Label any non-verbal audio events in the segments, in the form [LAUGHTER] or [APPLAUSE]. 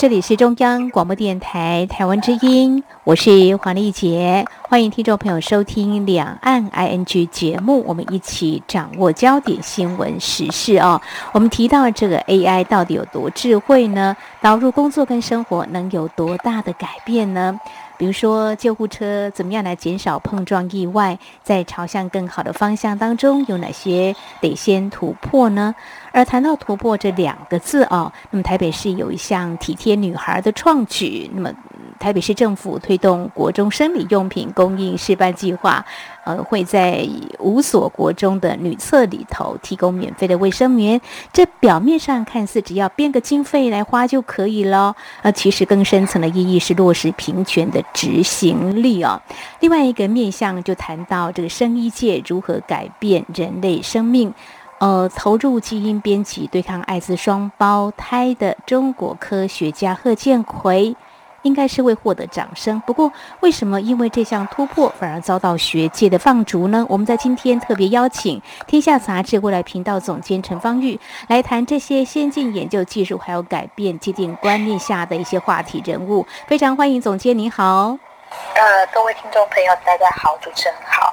这里是中央广播电台台湾之音，我是黄丽杰，欢迎听众朋友收听《两岸 ING》节目，我们一起掌握焦点新闻时事哦。我们提到这个 AI 到底有多智慧呢？导入工作跟生活能有多大的改变呢？比如说救护车怎么样来减少碰撞意外，在朝向更好的方向当中有哪些得先突破呢？而谈到突破这两个字哦，那么台北市有一项体贴女孩的创举，那么。台北市政府推动国中生理用品供应示范计划，呃，会在五所国中的女厕里头提供免费的卫生棉。这表面上看似只要编个经费来花就可以了，呃，其实更深层的意义是落实平权的执行力哦。另外一个面向就谈到这个生医界如何改变人类生命，呃，投入基因编辑对抗艾滋双胞胎的中国科学家贺建奎。应该是会获得掌声。不过，为什么因为这项突破反而遭到学界的放逐呢？我们在今天特别邀请《天下杂志》未来频道总监陈芳玉来谈这些先进研究技术还有改变既定观念下的一些话题人物。非常欢迎总监，您好。呃，各位听众朋友，大家好，主持人好。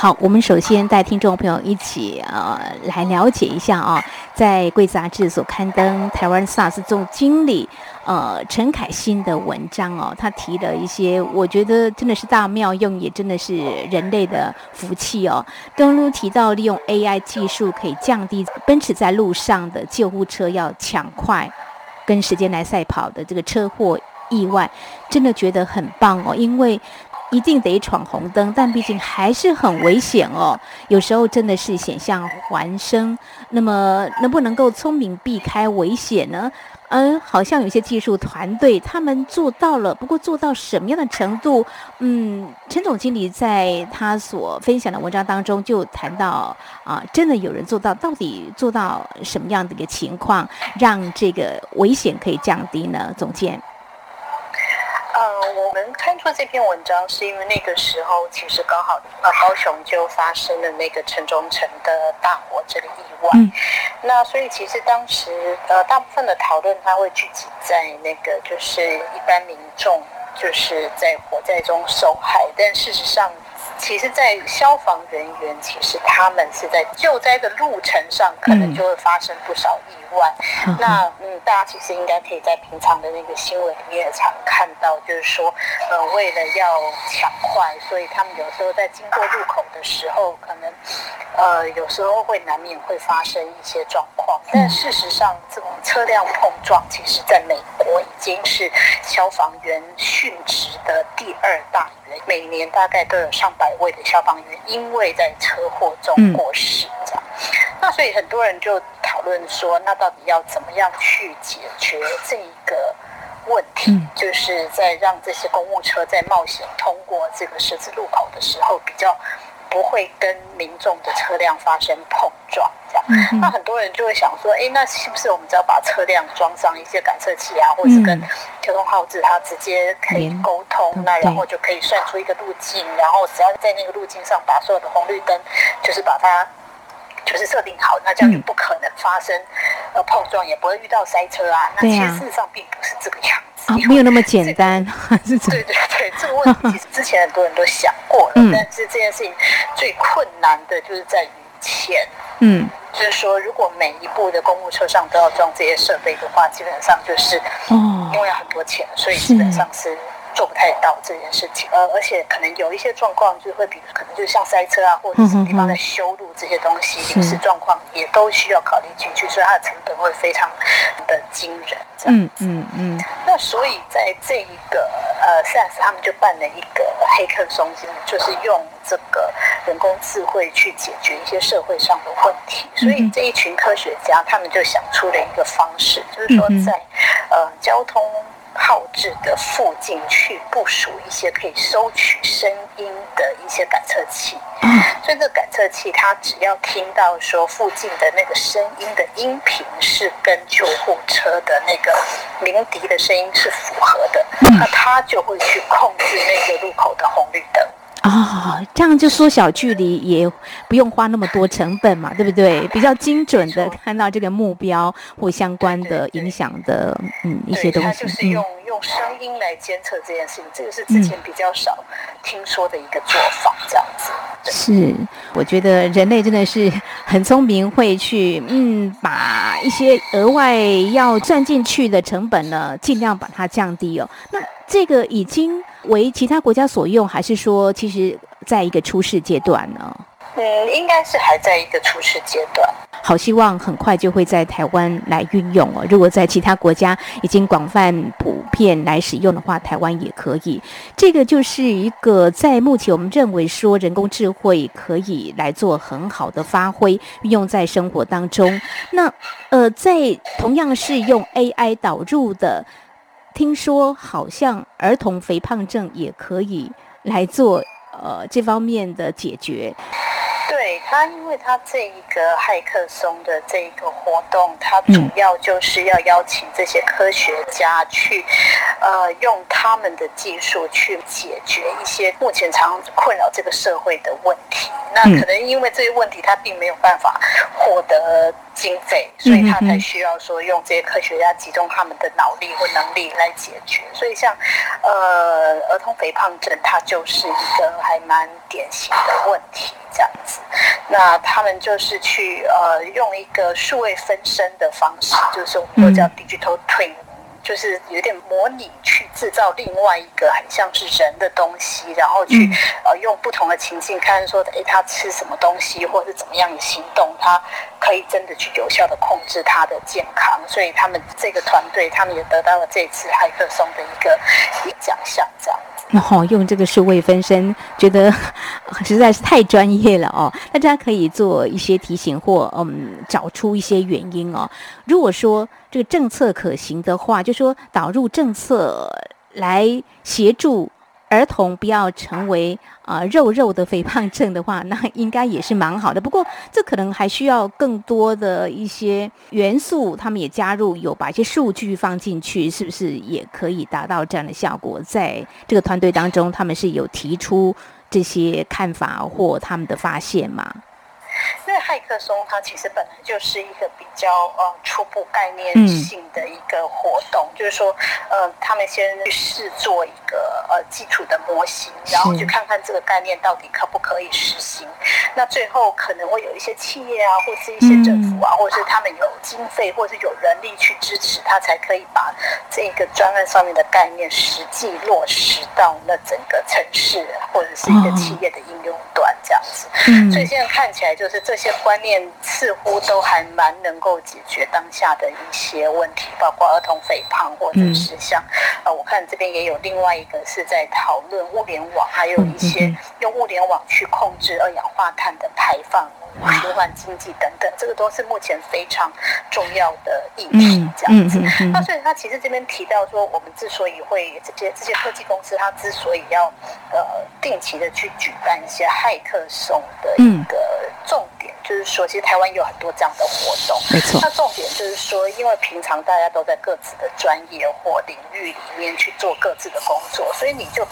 好，我们首先带听众朋友一起呃来了解一下啊，在《贵杂志》所刊登台湾 SARS 总经理呃陈凯欣的文章哦，他提了一些，我觉得真的是大妙用，也真的是人类的福气哦。当中提到利用 AI 技术可以降低奔驰在路上的救护车要抢快跟时间来赛跑的这个车祸意外，真的觉得很棒哦，因为。一定得闯红灯，但毕竟还是很危险哦。有时候真的是险象环生，那么能不能够聪明避开危险呢？嗯，好像有些技术团队他们做到了，不过做到什么样的程度？嗯，陈总经理在他所分享的文章当中就谈到啊，真的有人做到，到底做到什么样的一个情况，让这个危险可以降低呢？总监。呃，我们看出这篇文章，是因为那个时候其实刚好呃高雄就发生了那个城中城的大火这个意外，嗯、那所以其实当时呃大部分的讨论，它会聚集在那个就是一般民众就是在火灾中受害，但事实上。其实，在消防人员，其实他们是在救灾的路程上，可能就会发生不少意外。嗯、那嗯，大家其实应该可以在平常的那个新闻里面也常看到，就是说，呃，为了要抢快，所以他们有时候在经过路口的时候，可能呃，有时候会难免会发生一些状况。但事实上，这种车辆碰撞，其实在美国已经是消防员殉职的第二大。每年大概都有上百位的消防员因为在车祸中过世，这样。那所以很多人就讨论说，那到底要怎么样去解决这一个问题？就是在让这些公务车在冒险通过这个十字路口的时候，比较不会跟民众的车辆发生碰撞。这样，那很多人就会想说，哎，那是不是我们只要把车辆装上一些感测器啊，或者是跟交通号志它直接可以沟通，那然后就可以算出一个路径，然后只要在那个路径上把所有的红绿灯，就是把它就是设定好，那这样就不可能发生呃碰撞，也不会遇到塞车啊。那其实事实上并不是这个样子，没有那么简单。[LAUGHS] 对对对，这个问题其实之前很多人都想过了，但是这件事情最困难的就是在于钱。嗯。就是说，如果每一部的公务车上都要装这些设备的话，基本上就是，哦因为要很多钱，所以基本上是做不太到这件事情。呃，而且可能有一些状况，就会比可能就是像塞车啊，或者是地方在修路这些东西，临时状况也都需要考虑进去，所以它的成本会非常的惊人。这样子，嗯嗯。那所以在这一个呃，SARS 他们就办了一个黑客松金，就是用。这个人工智慧去解决一些社会上的问题，所以这一群科学家他们就想出了一个方式，就是说在呃交通号志的附近去部署一些可以收取声音的一些感测器。所以这个感测器它只要听到说附近的那个声音的音频是跟救护车的那个鸣笛的声音是符合的，那它就会去控制那个路口的红绿灯。啊、哦，这样就缩小距离，也不用花那么多成本嘛，对不对？比较精准的看到这个目标或相关的影响的，嗯，一些东西。它就是用、嗯、用声音来监测这件事情，这个是之前比较少听说的一个做法，这样子。是，我觉得人类真的是很聪明，会去嗯，把一些额外要赚进去的成本呢，尽量把它降低哦。那这个已经。为其他国家所用，还是说其实在一个初试阶段呢？嗯，应该是还在一个初试阶段。好，希望很快就会在台湾来运用哦。如果在其他国家已经广泛普遍来使用的话，台湾也可以。这个就是一个在目前我们认为说人工智慧可以来做很好的发挥，运用在生活当中。那呃，在同样是用 AI 导入的。听说好像儿童肥胖症也可以来做呃这方面的解决。对他，因为他这一个骇客松的这一个活动，它主要就是要邀请这些科学家去，呃，用他们的技术去解决一些目前常困扰这个社会的问题。那可能因为这些问题，他并没有办法获得经费，所以他才需要说用这些科学家集中他们的脑力或能力来解决。所以像，呃，儿童肥胖症，它就是一个还蛮典型的问题。这样子，那他们就是去呃用一个数位分身的方式，就是我们都叫 digital twin，就是有点模拟去制造另外一个很像是人的东西，然后去呃用不同的情境看说，诶，他吃什么东西，或者是怎么样的行动，他可以真的去有效的控制他的健康。所以他们这个团队，他们也得到了这次骇客松的一个一个奖项，这样。[LAUGHS] 然后用这个数位分身，觉得 [LAUGHS] 实在是太专业了哦。大家可以做一些提醒或嗯，找出一些原因哦。如果说这个政策可行的话，就说导入政策来协助。儿童不要成为啊、肉肉的肥胖症的话，那应该也是蛮好的。不过这可能还需要更多的一些元素，他们也加入，有把一些数据放进去，是不是也可以达到这样的效果？在这个团队当中，他们是有提出这些看法或他们的发现吗？骇客松它其实本来就是一个比较呃初步概念性的一个活动，嗯、就是说呃他们先去试做一个呃基础的模型，然后去看看这个概念到底可不可以实行。那最后可能会有一些企业啊，或是一些政府啊，嗯、或者是他们有经费或者是有人力去支持，他才可以把这个专案上面的概念实际落实到那整个城市或者是一个企业的应用端这样子。嗯、所以现在看起来就是。这些观念似乎都还蛮能够解决当下的一些问题，包括儿童肥胖，或者是像呃，我看这边也有另外一个是在讨论物联网，还有一些用物联网去控制二氧化碳的排放、循环经济等等，这个都是目前非常重要的议题。这样子，那所以他其实这边提到说，我们之所以会这些这些科技公司，它之所以要呃定期的去举办一些骇客松的一个重点就是说，其实台湾有很多这样的活动，没错。那重点就是说，因为平常大家都在各自的专业或领域里面去做各自的工作，所以你就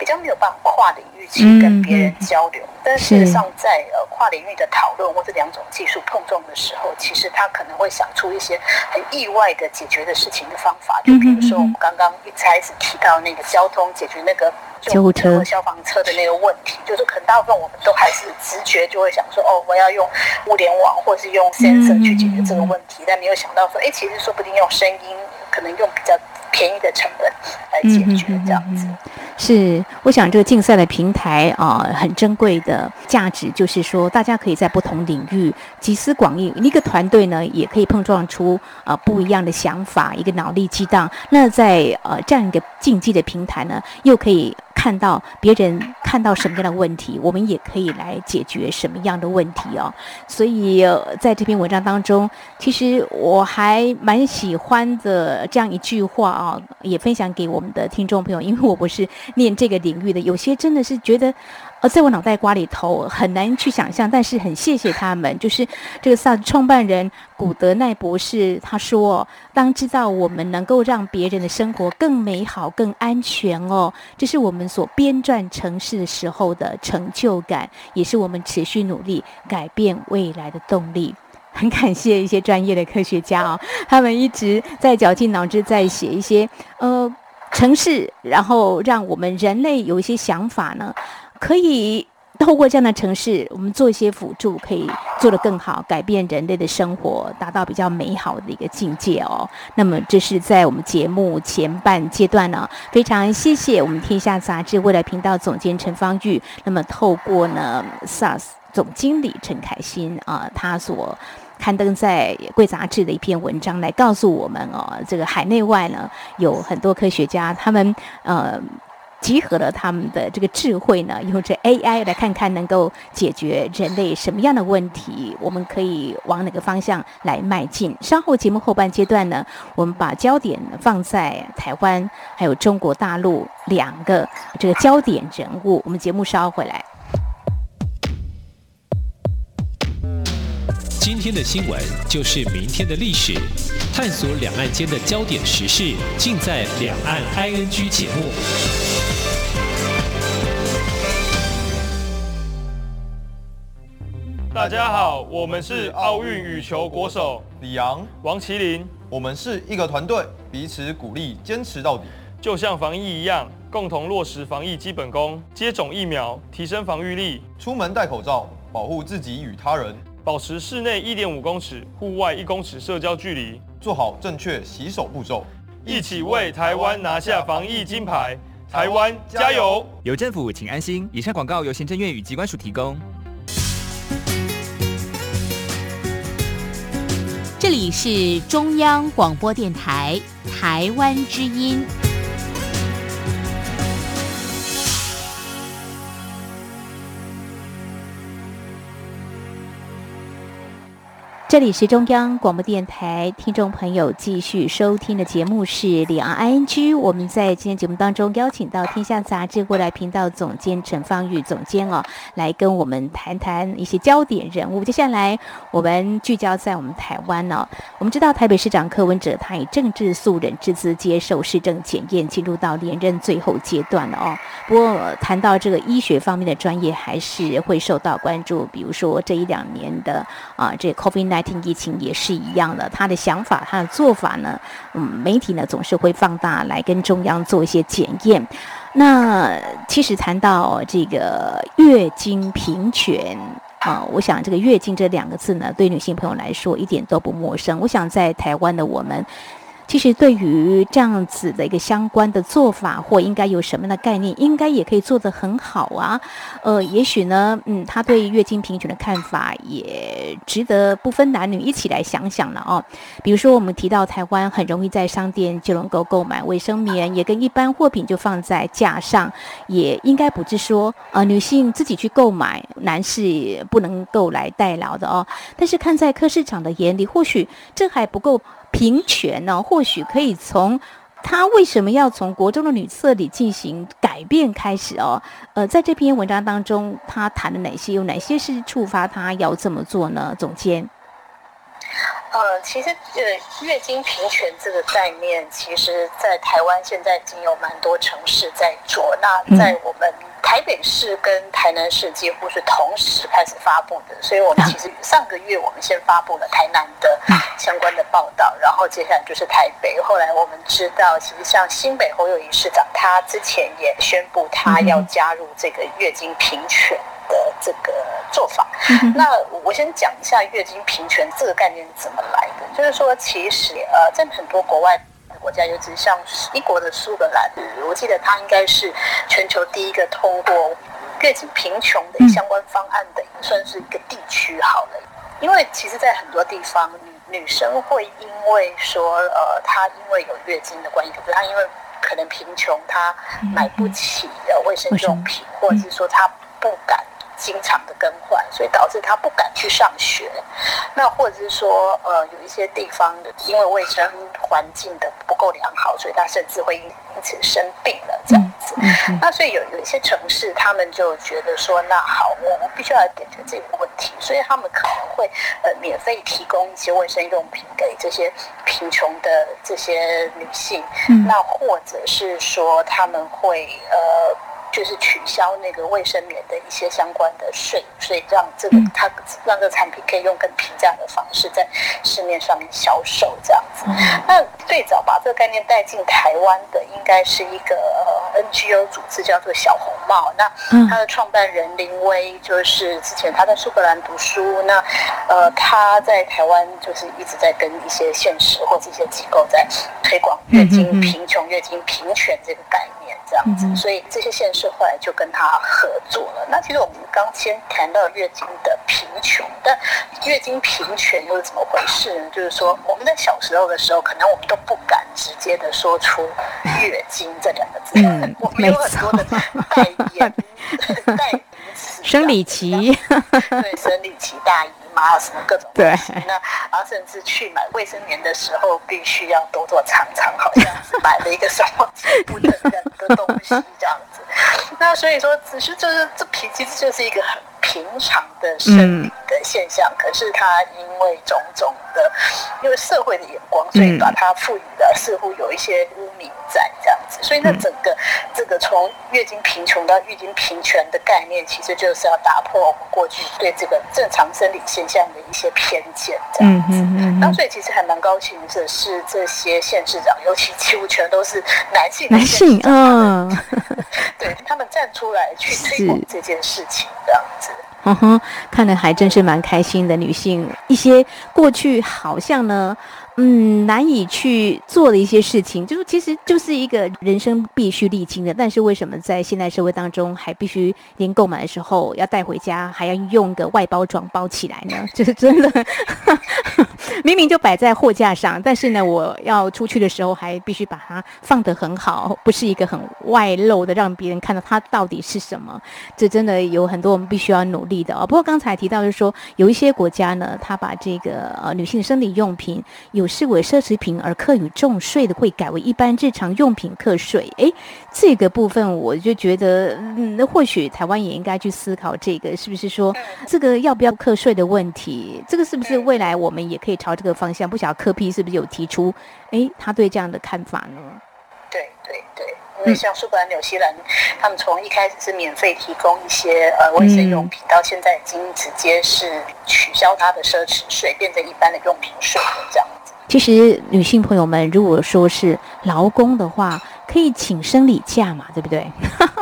比较没有办法跨领域去跟别人交流。但事实上在，在呃跨领域的讨论或者两种技术碰撞的时候，其实他可能会想出一些很意外的解决的事情的方法。就比如说，我们刚刚一开始提到那个交通解决那个。救护车和消防车的那个问题，就是可能大部分我们都还是直觉就会想说，哦，我要用物联网或是用 sensor 去解决这个问题，但没有想到说，哎，其实说不定用声音，可能用比较便宜的成本来解决这样子。是，我想这个竞赛的平台啊、很珍贵的价值就是说，大家可以在不同领域集思广益，一个团队呢也可以碰撞出啊、呃、不一样的想法，一个脑力激荡。那在呃这样一个竞技的平台呢，又可以。看到别人看到什么样的问题，我们也可以来解决什么样的问题哦。所以在这篇文章当中，其实我还蛮喜欢的这样一句话啊、也分享给我们的听众朋友。因为我不是念这个领域的，有些真的是觉得呃，在我脑袋瓜里头很难去想象，但是很谢谢他们。就是这个萨创办人古德奈博士他说：“当知道我们能够让别人的生活更美好、更安全哦，这是我们所编撰城市的时候的成就感，也是我们持续努力改变未来的动力。[LAUGHS] ”很感谢一些专业的科学家哦，他们一直在绞尽脑汁在写一些呃城市，然后让我们人类有一些想法呢。可以透过这样的城市，我们做一些辅助，可以做得更好，改变人类的生活，达到比较美好的一个境界哦。那么，这是在我们节目前半阶段呢，非常谢谢我们天下杂志未来频道总监陈芳玉。那么，透过呢 SARS 总经理陈凯欣啊，他所刊登在《贵杂志》的一篇文章，来告诉我们哦，这个海内外呢有很多科学家，他们呃。集合了他们的这个智慧呢，用这 AI 来看看能够解决人类什么样的问题，我们可以往哪个方向来迈进。稍后节目后半阶段呢，我们把焦点放在台湾还有中国大陆两个这个焦点人物。我们节目稍回来。今天的新闻就是明天的历史，探索两岸间的焦点时事，尽在《两岸 ING》节目。大家好，我们是奥运羽球国手李昂、王麒麟，我们是一个团队，彼此鼓励，坚持到底。就像防疫一样，共同落实防疫基本功，接种疫苗，提升防御力，出门戴口罩，保护自己与他人，保持室内一点五公尺、户外一公尺社交距离，做好正确洗手步骤，一起为台湾拿下防疫金牌。台湾加油！有政府，请安心。以上广告由行政院与机关署提供。这里是中央广播电台台湾之音。这里是中央广播电台，听众朋友继续收听的节目是《两岸 ING》。我们在今天节目当中邀请到《天下杂志》未来频道总监陈芳玉总监哦，来跟我们谈谈一些焦点人物。接下来我们聚焦在我们台湾哦。我们知道台北市长柯文哲他以政治素人之姿接受市政检验，进入到连任最后阶段了哦。不过谈到这个医学方面的专业，还是会受到关注。比如说这一两年的啊，这 COVID-19。听疫情也是一样的，他的想法、他的做法呢，嗯，媒体呢总是会放大来跟中央做一些检验。那其实谈到这个月经平权啊，我想这个月经这两个字呢，对女性朋友来说一点都不陌生。我想在台湾的我们。其实对于这样子的一个相关的做法，或应该有什么样的概念，应该也可以做得很好啊。呃，也许呢，嗯，他对月经贫穷的看法也值得不分男女一起来想想了哦。比如说，我们提到台湾很容易在商店就能够购买卫生棉，也跟一般货品就放在架上，也应该不是说呃女性自己去购买，男士不能够来代劳的哦。但是看在柯市长的眼里，或许这还不够。平权呢，或许可以从他为什么要从国中的女厕里进行改变开始哦。呃，在这篇文章当中，他谈了哪些？有哪些是触发他要这么做呢？总监，呃，其实呃，月经平权这个概念，其实在台湾现在已经有蛮多城市在做。那在我们。嗯台北市跟台南市几乎是同时开始发布的，所以我们其实上个月我们先发布了台南的相关的报道，然后接下来就是台北。后来我们知道，其实像新北侯友宜市长，他之前也宣布他要加入这个月经平权的这个做法。那我先讲一下月经平权这个概念是怎么来的，就是说，其实呃，在很多国外。国家，尤其像英国的苏格兰，我记得他应该是全球第一个通过月经贫穷的相关方案的，算是一个地区好了。因为其实，在很多地方，女女生会因为说，呃，她因为有月经的关系，可是她因为可能贫穷，她买不起的卫生用品，或者是说她不敢经常的更换，所以导致他不敢去上学。那或者是说，呃，有一些地方的因为卫生环境的不够良好，所以他甚至会因此生病了这样子。嗯嗯、那所以有有一些城市，他们就觉得说，那好，我我必须要解决这个问题，所以他们可能会呃免费提供一些卫生用品给这些贫穷的这些女性。嗯、那或者是说他们会呃。就是取消那个卫生棉的一些相关的税，所以让这个它让这个产品可以用更平价的方式在市面上面销售这样子。那最早把这个概念带进台湾的，应该是一个 NGO 组织，叫做小红帽。那他的创办人林威，就是之前他在苏格兰读书，那呃他在台湾就是一直在跟一些现实或者一些机构在推广月经贫穷、月经平权这个概念。这样子，所以这些县市后来就跟他合作了。那其实我们刚先谈到月经的贫穷，但月经贫穷又是怎么回事呢？就是说我们在小时候的时候，可能我们都不敢直接的说出“月经”这两个字，嗯、我们有很多的代言 [LAUGHS] 代生理期，[LAUGHS] 对，生理期大姨。妈什么各种东西，那然后甚至去买卫生棉的时候，必须要躲躲藏藏，好像是买了一个什么不能忍的东西这样子。那所以说，只是就是这皮其实就是一个很平常的生理的现象，嗯、可是他因为种种的，因为社会的眼光，所以把它赋予了似乎有一些污名在这样子。所以那整个这个从月经贫穷到月经平权的概念，其实就是要打破我们过去对这个正常生理现象的一些偏见这样子。嗯嗯。那所以其实还蛮高兴的是，这些县市长，尤其几乎全都是男性，男性，嗯，对他们站出来去推广这件事情，这样子。嗯哼，看的还真是蛮开心的。女性一些过去好像呢。嗯，难以去做的一些事情，就是其实就是一个人生必须历经的。但是为什么在现代社会当中，还必须连购买的时候要带回家，还要用个外包装包起来呢？就是真的，[LAUGHS] 明明就摆在货架上，但是呢，我要出去的时候还必须把它放得很好，不是一个很外露的，让别人看到它到底是什么。这真的有很多我们必须要努力的哦。不过刚才提到就是说，有一些国家呢，他把这个呃女性生理用品有视为奢侈品而课与重税的，会改为一般日常用品课税。诶，这个部分我就觉得，嗯，那或许台湾也应该去思考这个，是不是说这个要不要课税的问题？这个是不是未来我们也可以朝这个方向？不晓得柯 P 是不是有提出？诶，他对这样的看法呢？对对对，因为像苏格兰、纽西兰，他们从一开始是免费提供一些呃卫生用品，嗯、到现在已经直接是取消它的奢侈税，变成一般的用品税这样。其实，女性朋友们，如果说是劳工的话，可以请生理假嘛，对不对？[LAUGHS]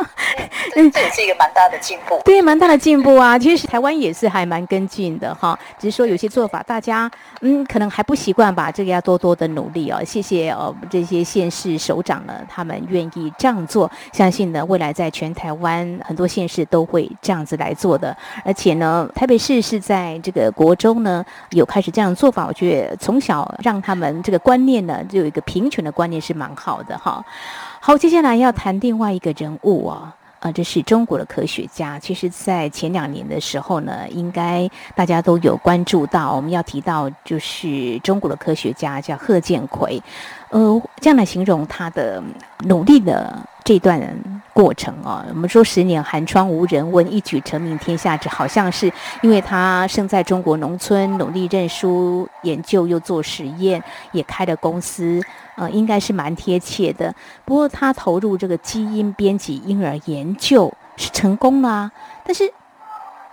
嗯，这也是一个蛮大的进步。对，蛮大的进步啊！其实台湾也是还蛮跟进的哈，只是说有些做法大家嗯可能还不习惯吧，这个要多多的努力哦。谢谢哦，这些县市首长呢，他们愿意这样做，相信呢未来在全台湾很多县市都会这样子来做的。而且呢，台北市是在这个国中呢有开始这样做法，我觉得从小让他们这个观念呢就有一个平权的观念是蛮好的哈。好，接下来要谈另外一个人物啊，啊，这是中国的科学家。其实，在前两年的时候呢，应该大家都有关注到。我们要提到，就是中国的科学家叫贺建奎，呃，这样来形容他的努力的这段过程啊。我们说十年寒窗无人问，一举成名天下知，好像是因为他生在中国农村，努力认书研究，又做实验，也开了公司。呃，应该是蛮贴切的。不过他投入这个基因编辑婴儿研究是成功了啊，但是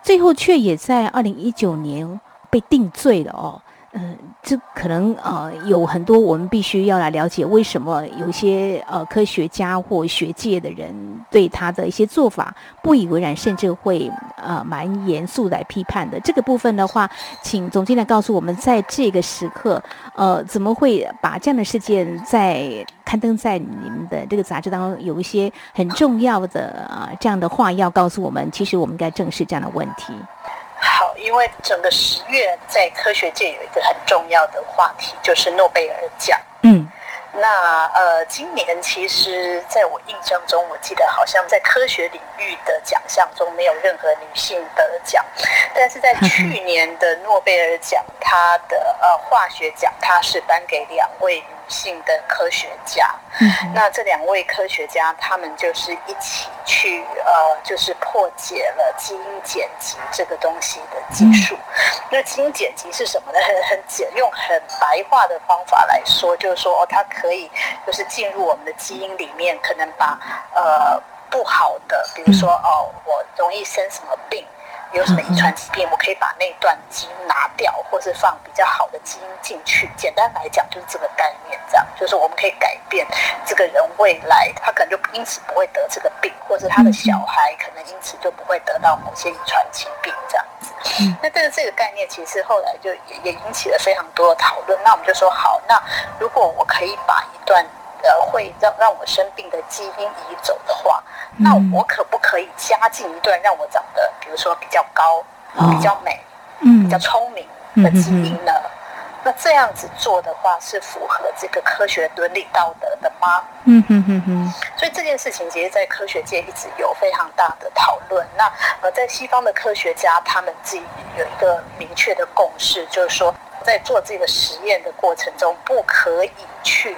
最后却也在二零一九年被定罪了哦。嗯，这可能呃有很多我们必须要来了解，为什么有些呃科学家或学界的人对他的一些做法不以为然，甚至会呃蛮严肃来批判的。这个部分的话，请总经理告诉我们，在这个时刻，呃，怎么会把这样的事件在刊登在你们的这个杂志当中，有一些很重要的啊、这样的话要告诉我们，其实我们应该正视这样的问题。好，因为整个十月在科学界有一个很重要的话题，就是诺贝尔奖。嗯，那呃，今年其实在我印象中，我记得好像在科学领域的奖项中没有任何女性得奖，但是在去年的诺贝尔奖，它的呃化学奖，它是颁给两位。性的科学家，那这两位科学家，他们就是一起去呃，就是破解了基因剪辑这个东西的技术。那基因剪辑是什么呢？很很简，用很白话的方法来说，就是说哦，它可以就是进入我们的基因里面，可能把呃不好的，比如说哦，我容易生什么病。有什么遗传疾病，我可以把那段基因拿掉，或是放比较好的基因进去。简单来讲，就是这个概念，这样就是我们可以改变这个人未来，他可能就因此不会得这个病，或是他的小孩可能因此就不会得到某些遗传疾病这样子。那但是这个概念其实后来就也也引起了非常多的讨论。那我们就说好，那如果我可以把一段呃会让让我生病的基因移走的话，那我可不可以加进一段让我长得，比如说比较高、比较美、比较聪明的基因呢？那这样子做的话，是符合这个科学伦理道德的吗？嗯哼哼哼。所以这件事情，其实，在科学界一直有非常大的讨论。那呃，在西方的科学家，他们自己有一个明确的共识，就是说，在做这个实验的过程中，不可以去。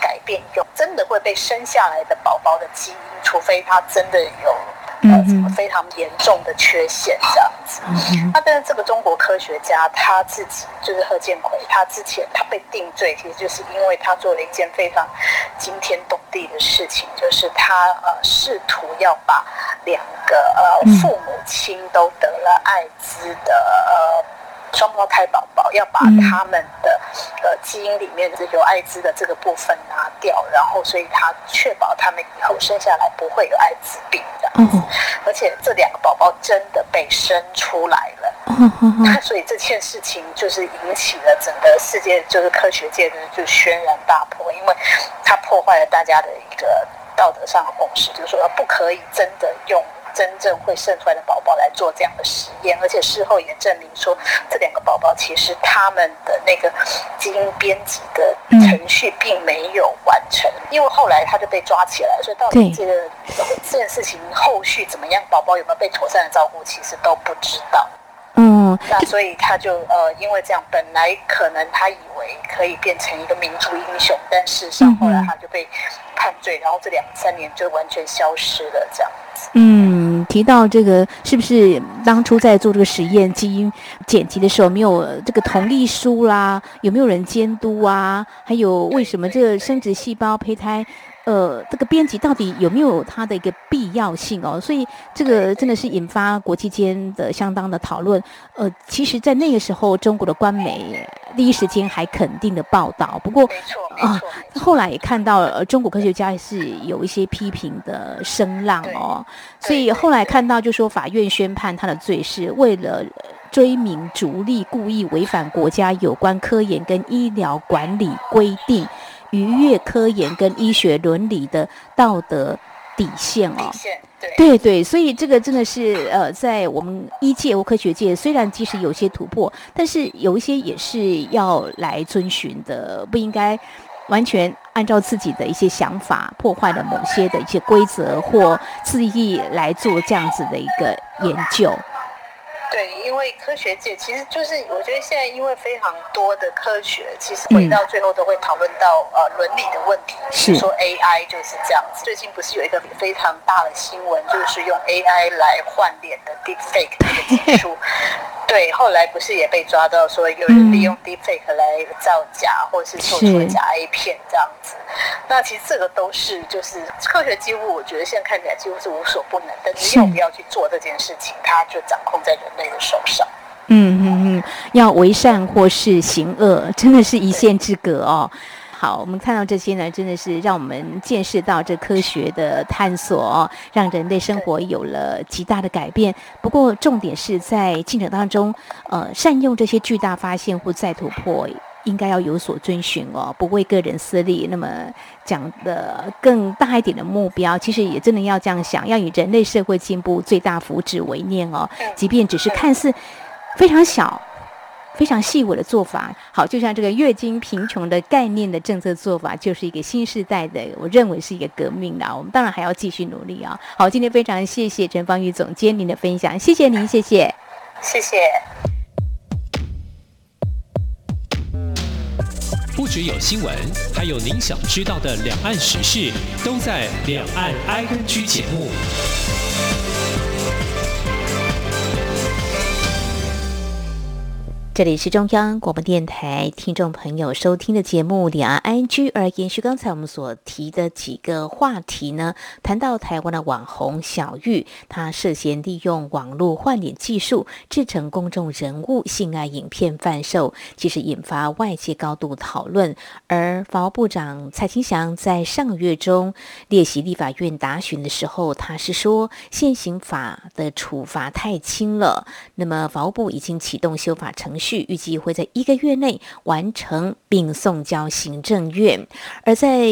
改变有真的会被生下来的宝宝的基因，除非他真的有呃什么非常严重的缺陷这样子。那但是这个中国科学家他自己就是贺建奎，他之前他被定罪，其实就是因为他做了一件非常惊天动地的事情，就是他呃试图要把两个呃父母亲都得了艾滋的呃。双胞胎宝宝要把他们的呃基因里面的有艾滋的这个部分拿掉，然后所以他确保他们以后生下来不会有艾滋病这样子，而且这两个宝宝真的被生出来了，那所以这件事情就是引起了整个世界就是科学界的就轩然大波，因为它破坏了大家的一个道德上的共识，就是说不可以真的用。真正会生出来的宝宝来做这样的实验，而且事后也证明说，这两个宝宝其实他们的那个基因编辑的程序并没有完成，因为后来他就被抓起来，所以到底这个这件事情后续怎么样，宝宝有没有被妥善的照顾，其实都不知道。嗯，那所以他就呃，因为这样，本来可能他以为可以变成一个民族英雄，但事实上后来他就被判罪，然后这两三年就完全消失了，这样子。嗯，提到这个，是不是当初在做这个实验基因剪辑的时候，没有这个同意书啦？有没有人监督啊？还有为什么这个生殖细胞胚胎？呃，这个编辑到底有没有它的一个必要性哦？所以这个真的是引发国际间的相当的讨论。呃，其实，在那个时候，中国的官媒第一时间还肯定的报道。不过，啊、呃，后来也看到呃中国科学家是有一些批评的声浪哦。所以后来看到，就说法院宣判他的罪是为了追名逐利，故意违反国家有关科研跟医疗管理规定。逾越科研跟医学伦理的道德底线哦，底线对，对对，所以这个真的是呃，在我们医界或科学界，虽然即使有些突破，但是有一些也是要来遵循的，不应该完全按照自己的一些想法破坏了某些的一些规则或恣意来做这样子的一个研究。对，因为科学界其实就是，我觉得现在因为非常多的科学，其实回到最后都会讨论到呃伦理的问题。是说 AI 就是这样子。最近不是有一个非常大的新闻，就是用 AI 来换脸的 Deepfake 这个技术。[LAUGHS] 对，后来不是也被抓到说有人利用 Deepfake 来造假，或者是做出假 A 片这样子。那其实这个都是就是科学几乎我觉得现在看起来几乎是无所不能，但是要不要去做这件事情，它就掌控在人类的手上。嗯嗯嗯，要为善或是行恶，真的是一线之隔哦。好，我们看到这些呢，真的是让我们见识到这科学的探索，让人类生活有了极大的改变。不过，重点是在进程当中，呃，善用这些巨大发现或再突破，应该要有所遵循哦，不为个人私利。那么讲的更大一点的目标，其实也真的要这样想，要以人类社会进步最大福祉为念哦。即便只是看似非常小。非常细微的做法。好，就像这个月经贫穷的概念的政策做法，就是一个新时代的，我认为是一个革命的。我们当然还要继续努力啊。好，今天非常谢谢陈芳玉总监您的分享，谢谢您，谢谢，谢谢。不只有新闻，还有您想知道的两岸时事，都在《两岸 ING》节目。这里是中央广播电台听众朋友收听的节目《两岸 ING》，而延续刚才我们所提的几个话题呢，谈到台湾的网红小玉，她涉嫌利用网络换脸技术制成公众人物性爱影片贩售，其实引发外界高度讨论。而法务部长蔡清祥在上个月中列席立法院答询的时候，他是说现行法的处罚太轻了，那么法务部已经启动修法程序。预计会在一个月内完成并送交行政院，而在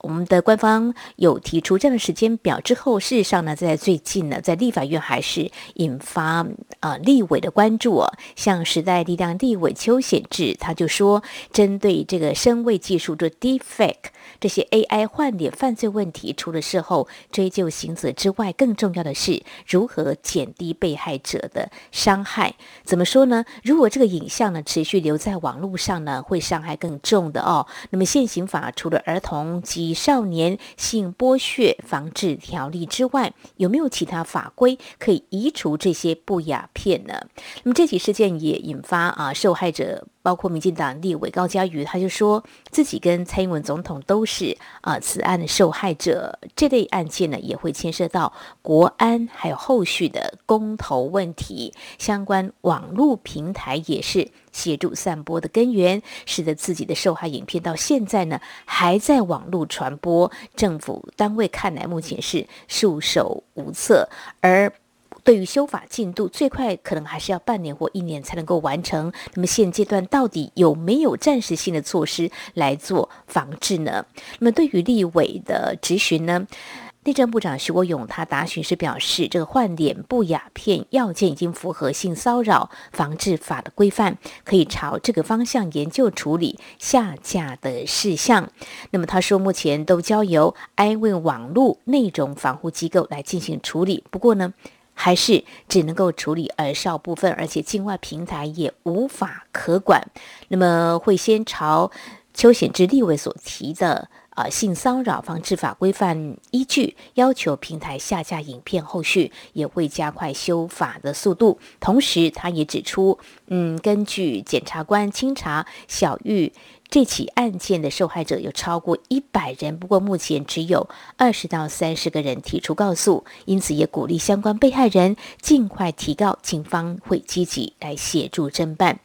我们的官方有提出这样的时间表之后，事实上呢，在最近呢，在立法院还是引发啊、立委的关注啊，像时代力量立委邱显智，他就说，针对这个声位技术的 defect。这些 AI 换脸犯罪问题，除了事后追究刑责之外，更重要的是如何减低被害者的伤害。怎么说呢？如果这个影像呢持续留在网络上呢，会伤害更重的哦。那么现行法除了儿童及少年性剥削防治条例之外，有没有其他法规可以移除这些不雅片呢？那么这起事件也引发啊受害者。包括民进党立委高嘉瑜，他就说自己跟蔡英文总统都是啊、此案的受害者。这类案件呢，也会牵涉到国安，还有后续的公投问题。相关网络平台也是协助散播的根源，使得自己的受害影片到现在呢还在网络传播。政府单位看来目前是束手无策，而。对于修法进度，最快可能还是要半年或一年才能够完成。那么现阶段到底有没有暂时性的措施来做防治呢？那么对于立委的质询呢，内政部长徐国勇他答询时表示，这个换脸不雅片要件已经符合性骚扰防治法的规范，可以朝这个方向研究处理下架的事项。那么他说，目前都交由 iWin 网络内容防护机构来进行处理。不过呢，还是只能够处理耳少部分，而且境外平台也无法可管。那么会先朝邱显智立委所提的、呃、性骚扰防治法规范依据，要求平台下架影片，后续也会加快修法的速度。同时，他也指出，嗯，根据检察官清查小玉。这起案件的受害者有超过一百人，不过目前只有二十到三十个人提出告诉，因此也鼓励相关被害人尽快提告，警方会积极来协助侦办。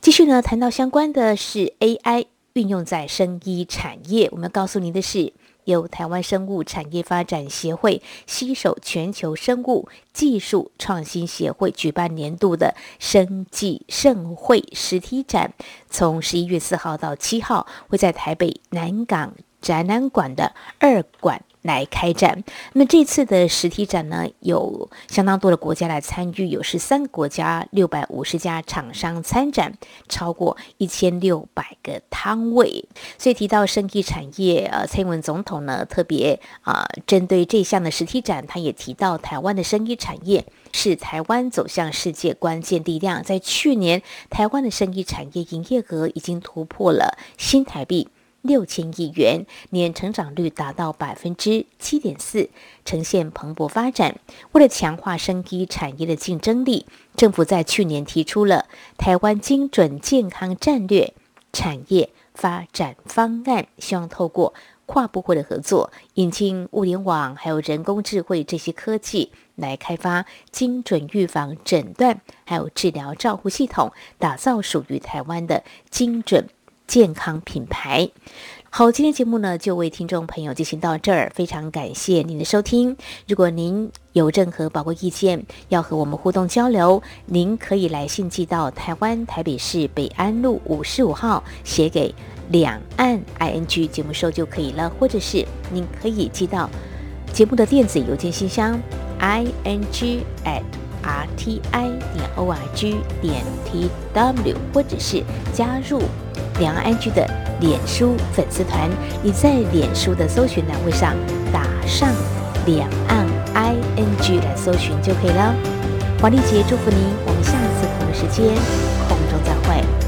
继续呢，谈到相关的是 AI 运用在生医产业，我们告诉您的是。由台湾生物产业发展协会携手全球生物技术创新协会举办年度的生技盛会实体展，从十一月四号到七号，会在台北南港展览馆的二馆。来开展。那么这次的实体展呢，有相当多的国家来参与，有十三个国家六百五十家厂商参展，超过一千六百个摊位。所以提到生技产业，呃，蔡英文总统呢特别啊、呃，针对这项的实体展，他也提到台湾的生技产业是台湾走向世界关键力量。在去年，台湾的生技产业营业额已经突破了新台币。六千亿元，年成长率达到百分之七点四，呈现蓬勃发展。为了强化生医产业的竞争力，政府在去年提出了台湾精准健康战略产业发展方案，希望透过跨部会的合作，引进物联网还有人工智慧这些科技，来开发精准预防、诊断还有治疗照护系统，打造属于台湾的精准。健康品牌，好，今天节目呢就为听众朋友进行到这儿，非常感谢您的收听。如果您有任何宝贵意见要和我们互动交流，您可以来信寄到台湾台北市北安路五十五号，写给两岸 ING 节目收就可以了，或者是您可以寄到节目的电子邮件信箱 ing at。r t i 点 o r g 点 t w，或者是加入两岸 IG 的脸书粉丝团。你在脸书的搜寻栏位上打上两岸 I N G 来搜寻就可以了。黄丽杰祝福您，我们下次同一时间空中再会。